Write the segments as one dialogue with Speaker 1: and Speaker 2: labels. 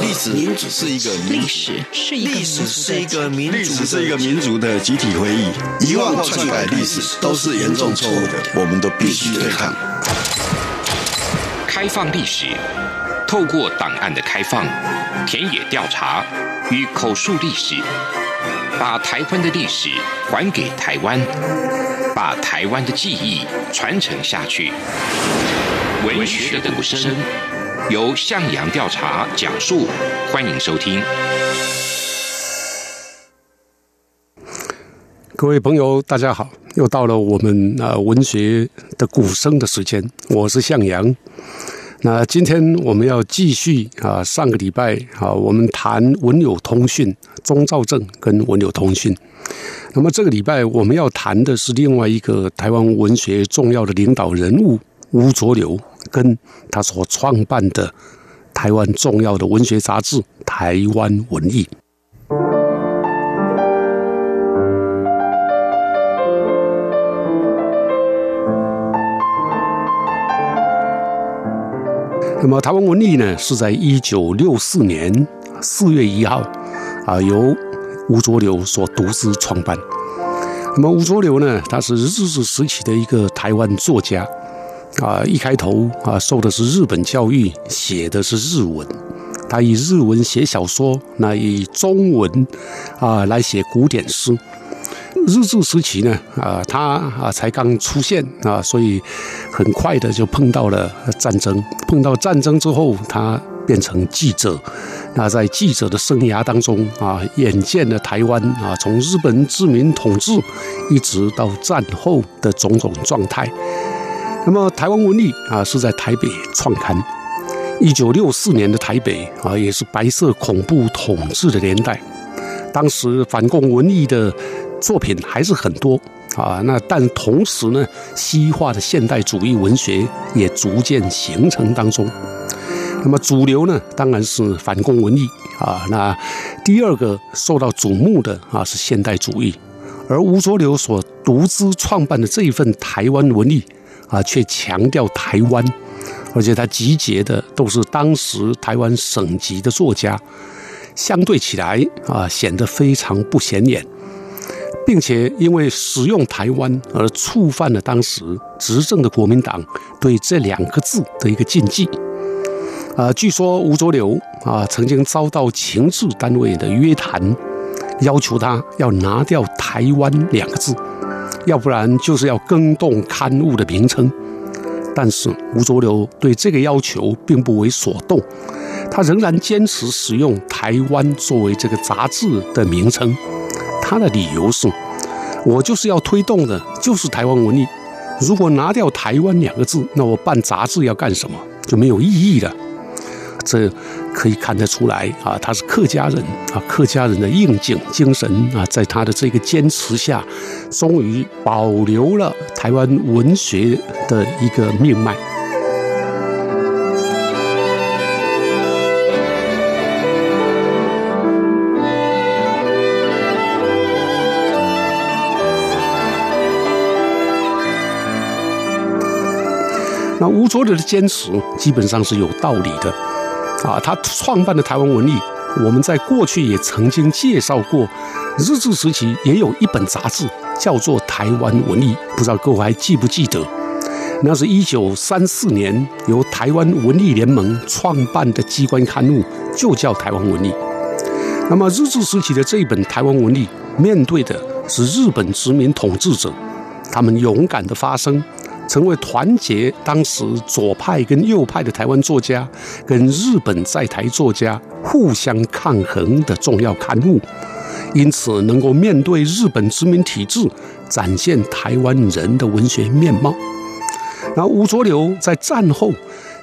Speaker 1: 历史，民主是一个历史是一个历史是一个民历史是一个民族的集体回忆。遗忘或篡改历史都是严重错误的，我们都必须对抗。
Speaker 2: 开放历史，透过档案的开放、田野调查与口述历史，把台湾的历史还给台湾，把台湾的记忆传承下去。文学的鼓声。由向阳调查讲述，欢迎收听。
Speaker 3: 各位朋友，大家好，又到了我们啊文学的鼓声的时间，我是向阳。那今天我们要继续啊，上个礼拜啊，我们谈文友通讯，钟肇政跟文友通讯。那么这个礼拜我们要谈的是另外一个台湾文学重要的领导人物。吴浊流跟他所创办的台湾重要的文学杂志《台湾文艺》。那么，《台湾文艺》呢，是在一九六四年四月一号啊，由吴浊流所独自创办。那么，吴浊流呢，他是日治时期的一个台湾作家。啊，一开头啊，受的是日本教育，写的是日文。他以日文写小说，那以中文啊来写古典诗。日治时期呢，啊，他啊才刚出现啊，所以很快的就碰到了战争。碰到战争之后，他变成记者。那在记者的生涯当中啊，眼见了台湾啊，从日本殖民统治一直到战后的种种状态。那么，台湾文艺啊是在台北创刊。一九六四年的台北啊，也是白色恐怖统治的年代。当时反共文艺的作品还是很多啊。那但同时呢，西化的现代主义文学也逐渐形成当中。那么主流呢，当然是反共文艺啊。那第二个受到瞩目的啊是现代主义，而吴浊流所独资创办的这一份台湾文艺。啊，却强调台湾，而且他集结的都是当时台湾省级的作家，相对起来啊，显得非常不显眼，并且因为使用台湾而触犯了当时执政的国民党对这两个字的一个禁忌。啊，据说吴浊流啊曾经遭到情治单位的约谈，要求他要拿掉台湾两个字。要不然就是要更动刊物的名称，但是吴浊流对这个要求并不为所动，他仍然坚持使用台湾作为这个杂志的名称。他的理由是：我就是要推动的，就是台湾文艺。如果拿掉台湾两个字，那我办杂志要干什么？就没有意义了。这可以看得出来啊，他是客家人啊，客家人的应景精神啊，在他的这个坚持下，终于保留了台湾文学的一个命脉。那吴浊流的坚持基本上是有道理的。啊，他创办的台湾文艺，我们在过去也曾经介绍过。日治时期也有一本杂志叫做《台湾文艺》，不知道各位还记不记得？那是一九三四年由台湾文艺联盟创办的机关刊物，就叫《台湾文艺》。那么日治时期的这一本《台湾文艺》，面对的是日本殖民统治者，他们勇敢的发声。成为团结当时左派跟右派的台湾作家，跟日本在台作家互相抗衡的重要刊物，因此能够面对日本殖民体制，展现台湾人的文学面貌。然后吴浊流在战后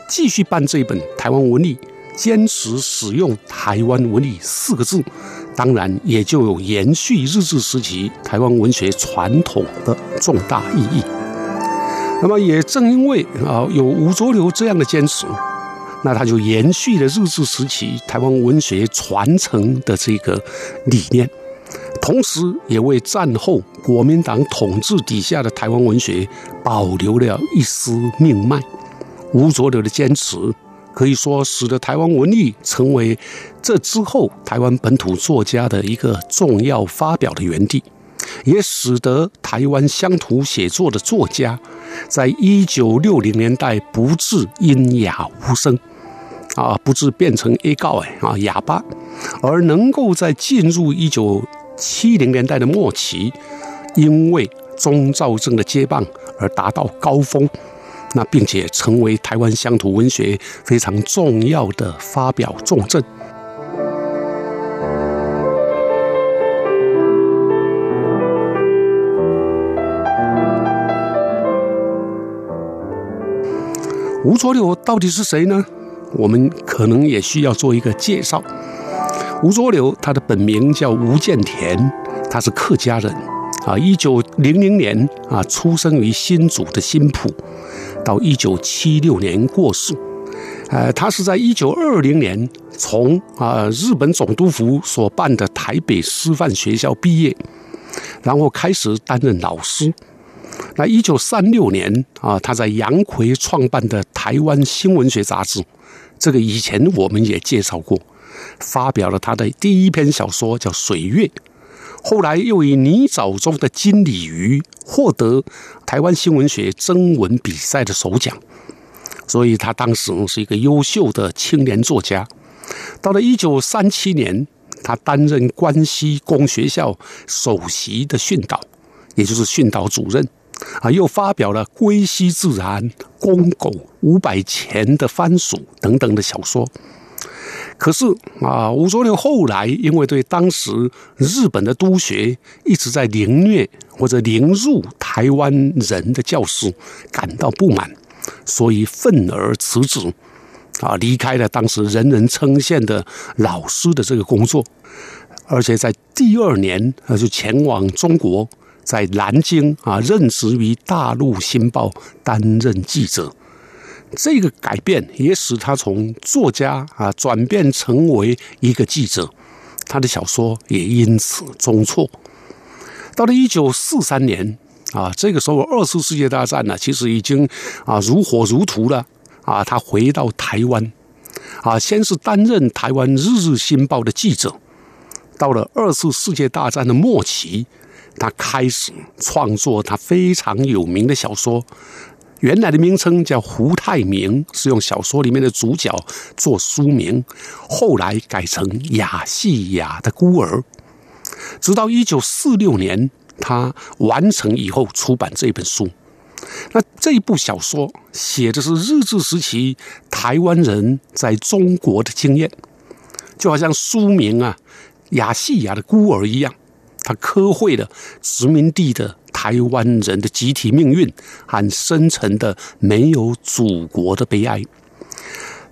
Speaker 3: 继续办这本《台湾文艺》，坚持使用“台湾文艺”四个字，当然也就有延续日治时期台湾文学传统的重大意义。那么也正因为啊有吴浊流这样的坚持，那他就延续了日治时期台湾文学传承的这个理念，同时也为战后国民党统治底下的台湾文学保留了一丝命脉。吴浊流的坚持可以说使得台湾文艺成为这之后台湾本土作家的一个重要发表的园地，也使得台湾乡土写作的作家，在一九六零年代不致瘖哑无声，啊，不致变成 A 告哎啊哑巴，而能够在进入一九七零年代的末期，因为钟肇政的接棒而达到高峰。那并且成为台湾乡土文学非常重要的发表重镇。吴浊流到底是谁呢？我们可能也需要做一个介绍。吴浊流他的本名叫吴建田，他是客家人，啊，一九零零年啊出生于新竹的新埔。到一九七六年过世，呃，他是在一九二零年从啊日本总督府所办的台北师范学校毕业，然后开始担任老师。那一九三六年啊，他在杨逵创办的《台湾新文学杂志》，这个以前我们也介绍过，发表了他的第一篇小说叫《水月》。后来又以泥沼中的金鲤鱼获得台湾新文学征文比赛的首奖，所以他当时是一个优秀的青年作家。到了一九三七年，他担任关西公学校首席的训导，也就是训导主任，啊，又发表了《归西自然》《公狗》《五百钱的番薯》等等的小说。可是啊，吴浊流后来因为对当时日本的督学一直在凌虐或者凌辱台湾人的教师感到不满，所以愤而辞职，啊，离开了当时人人称羡的老师的这个工作，而且在第二年他就前往中国，在南京啊任职于《大陆新报》担任记者。这个改变也使他从作家啊转变成为一个记者，他的小说也因此中错。到了一九四三年啊，这个时候二次世界大战呢，其实已经啊如火如荼了啊。他回到台湾啊，先是担任台湾《日日新报》的记者。到了二次世界大战的末期，他开始创作他非常有名的小说。原来的名称叫胡太明，是用小说里面的主角做书名，后来改成亚细亚的孤儿。直到一九四六年，他完成以后出版这本书。那这部小说写的是日治时期台湾人在中国的经验，就好像书名啊“亚细亚的孤儿”一样，他刻绘了殖民地的。台湾人的集体命运和深沉的没有祖国的悲哀。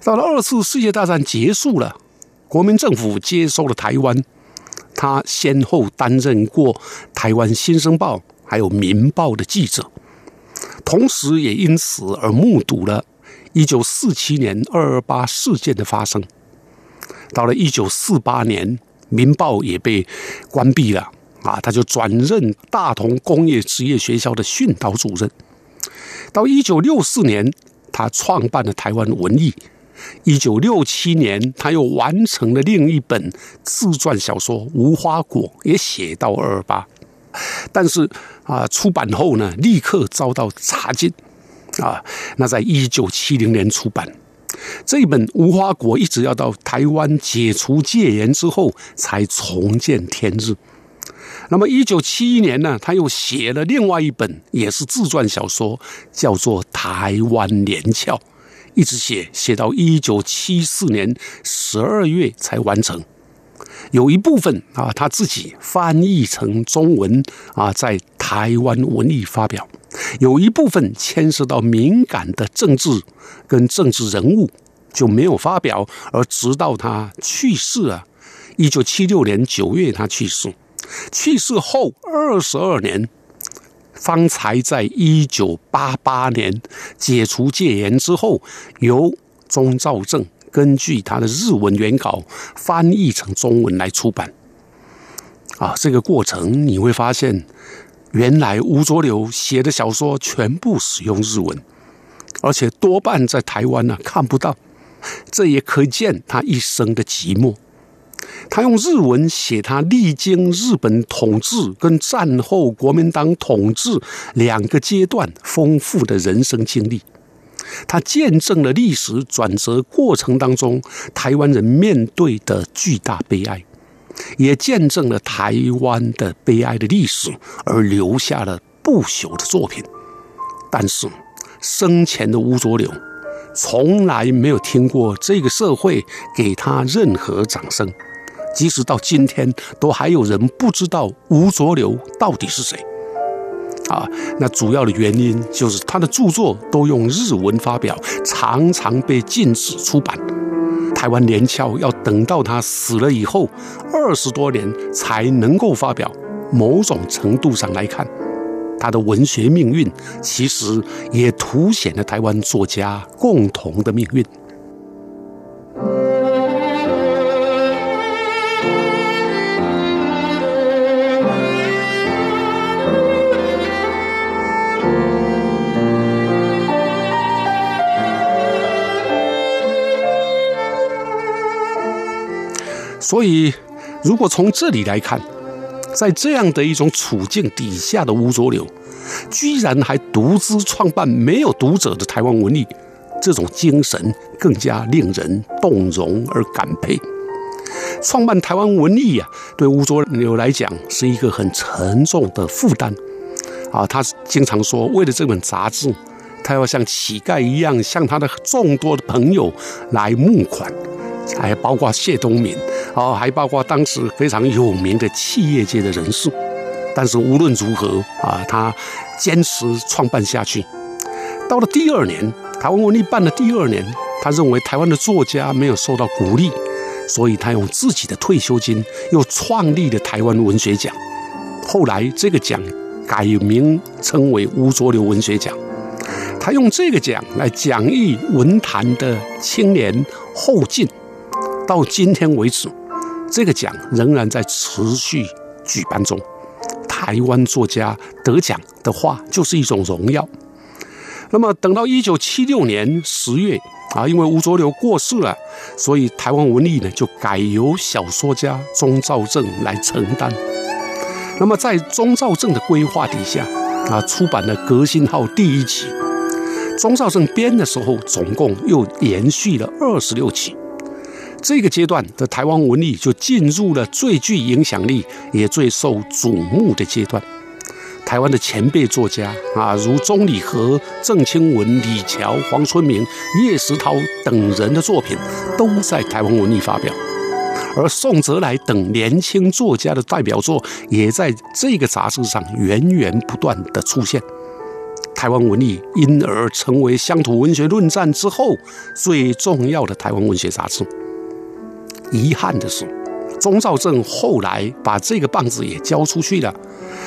Speaker 3: 到了二次世界大战结束了，国民政府接收了台湾，他先后担任过《台湾新生报》还有《民报》的记者，同时也因此而目睹了1947年二二八事件的发生。到了1948年，《民报》也被关闭了。啊，他就转任大同工业职业学校的训导主任。到一九六四年，他创办了台湾文艺。一九六七年，他又完成了另一本自传小说《无花果》，也写到二二八。但是啊，出版后呢，立刻遭到查禁。啊，那在一九七零年出版这一本《无花果》，一直要到台湾解除戒严之后，才重见天日。那么，一九七一年呢，他又写了另外一本，也是自传小说，叫做《台湾连翘》，一直写写到一九七四年十二月才完成。有一部分啊，他自己翻译成中文啊，在台湾文艺发表；有一部分牵涉到敏感的政治跟政治人物，就没有发表，而直到他去世啊，一九七六年九月他去世。去世后二十二年，方才在一九八八年解除戒严之后，由钟兆政根据他的日文原稿翻译成中文来出版。啊，这个过程你会发现，原来吴浊流写的小说全部使用日文，而且多半在台湾呢看不到。这也可见他一生的寂寞。他用日文写他历经日本统治跟战后国民党统治两个阶段丰富的人生经历。他见证了历史转折过程当中台湾人面对的巨大悲哀，也见证了台湾的悲哀的历史，而留下了不朽的作品。但是，生前的吴浊流从来没有听过这个社会给他任何掌声，即使到今天，都还有人不知道吴浊流到底是谁。啊，那主要的原因就是他的著作都用日文发表，常常被禁止出版。台湾连翘要等到他死了以后二十多年才能够发表。某种程度上来看，他的文学命运其实也凸显了台湾作家共同的命运。所以，如果从这里来看，在这样的一种处境底下的吴浊流，居然还独自创办没有读者的台湾文艺，这种精神更加令人动容而感佩。创办台湾文艺啊，对吴浊流来讲是一个很沉重的负担啊。他经常说，为了这本杂志，他要像乞丐一样向他的众多的朋友来募款。还包括谢东闵，哦，还包括当时非常有名的企业界的人士。但是无论如何啊，他坚持创办下去。到了第二年，台湾文艺办的第二年，他认为台湾的作家没有受到鼓励，所以他用自己的退休金又创立了台湾文学奖。后来这个奖改名称为吴浊流文学奖。他用这个奖来奖励文坛的青年后进。到今天为止，这个奖仍然在持续举办中。台湾作家得奖的话，就是一种荣耀。那么，等到一九七六年十月啊，因为吴浊流过世了，所以台湾文艺呢就改由小说家钟兆政来承担。那么，在钟兆政的规划底下啊，出版了《革新号》第一期。钟兆政编的时候，总共又延续了二十六期。这个阶段的台湾文艺就进入了最具影响力也最受瞩目的阶段。台湾的前辈作家啊，如钟理和、郑清文、李乔、黄春明、叶石涛等人的作品，都在台湾文艺发表。而宋泽来等年轻作家的代表作，也在这个杂志上源源不断地出现。台湾文艺因而成为乡土文学论战之后最重要的台湾文学杂志。遗憾的是，钟兆政后来把这个棒子也交出去了，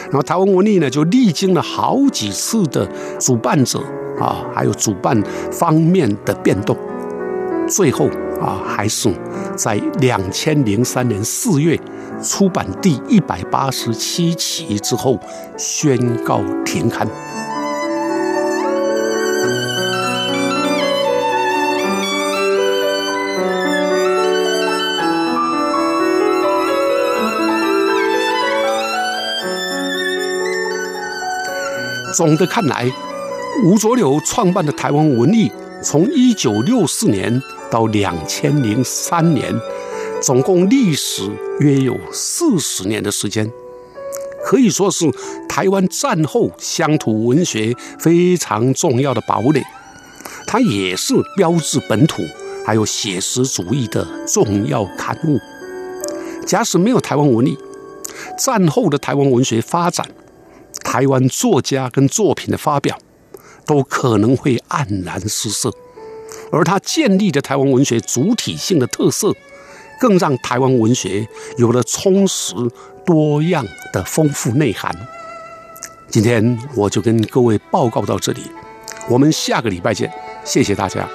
Speaker 3: 然后台湾文艺呢就历经了好几次的主办者啊，还有主办方面的变动，最后啊还是在两千零三年四月出版第一百八十七期之后宣告停刊。总的看来，吴浊流创办的台湾文艺，从一九六四年到两千零三年，总共历时约有四十年的时间，可以说是台湾战后乡土文学非常重要的堡垒。它也是标志本土还有写实主义的重要刊物。假使没有台湾文艺，战后的台湾文学发展。台湾作家跟作品的发表，都可能会黯然失色，而他建立的台湾文学主体性的特色，更让台湾文学有了充实多样的丰富内涵。今天我就跟各位报告到这里，我们下个礼拜见，谢谢大家。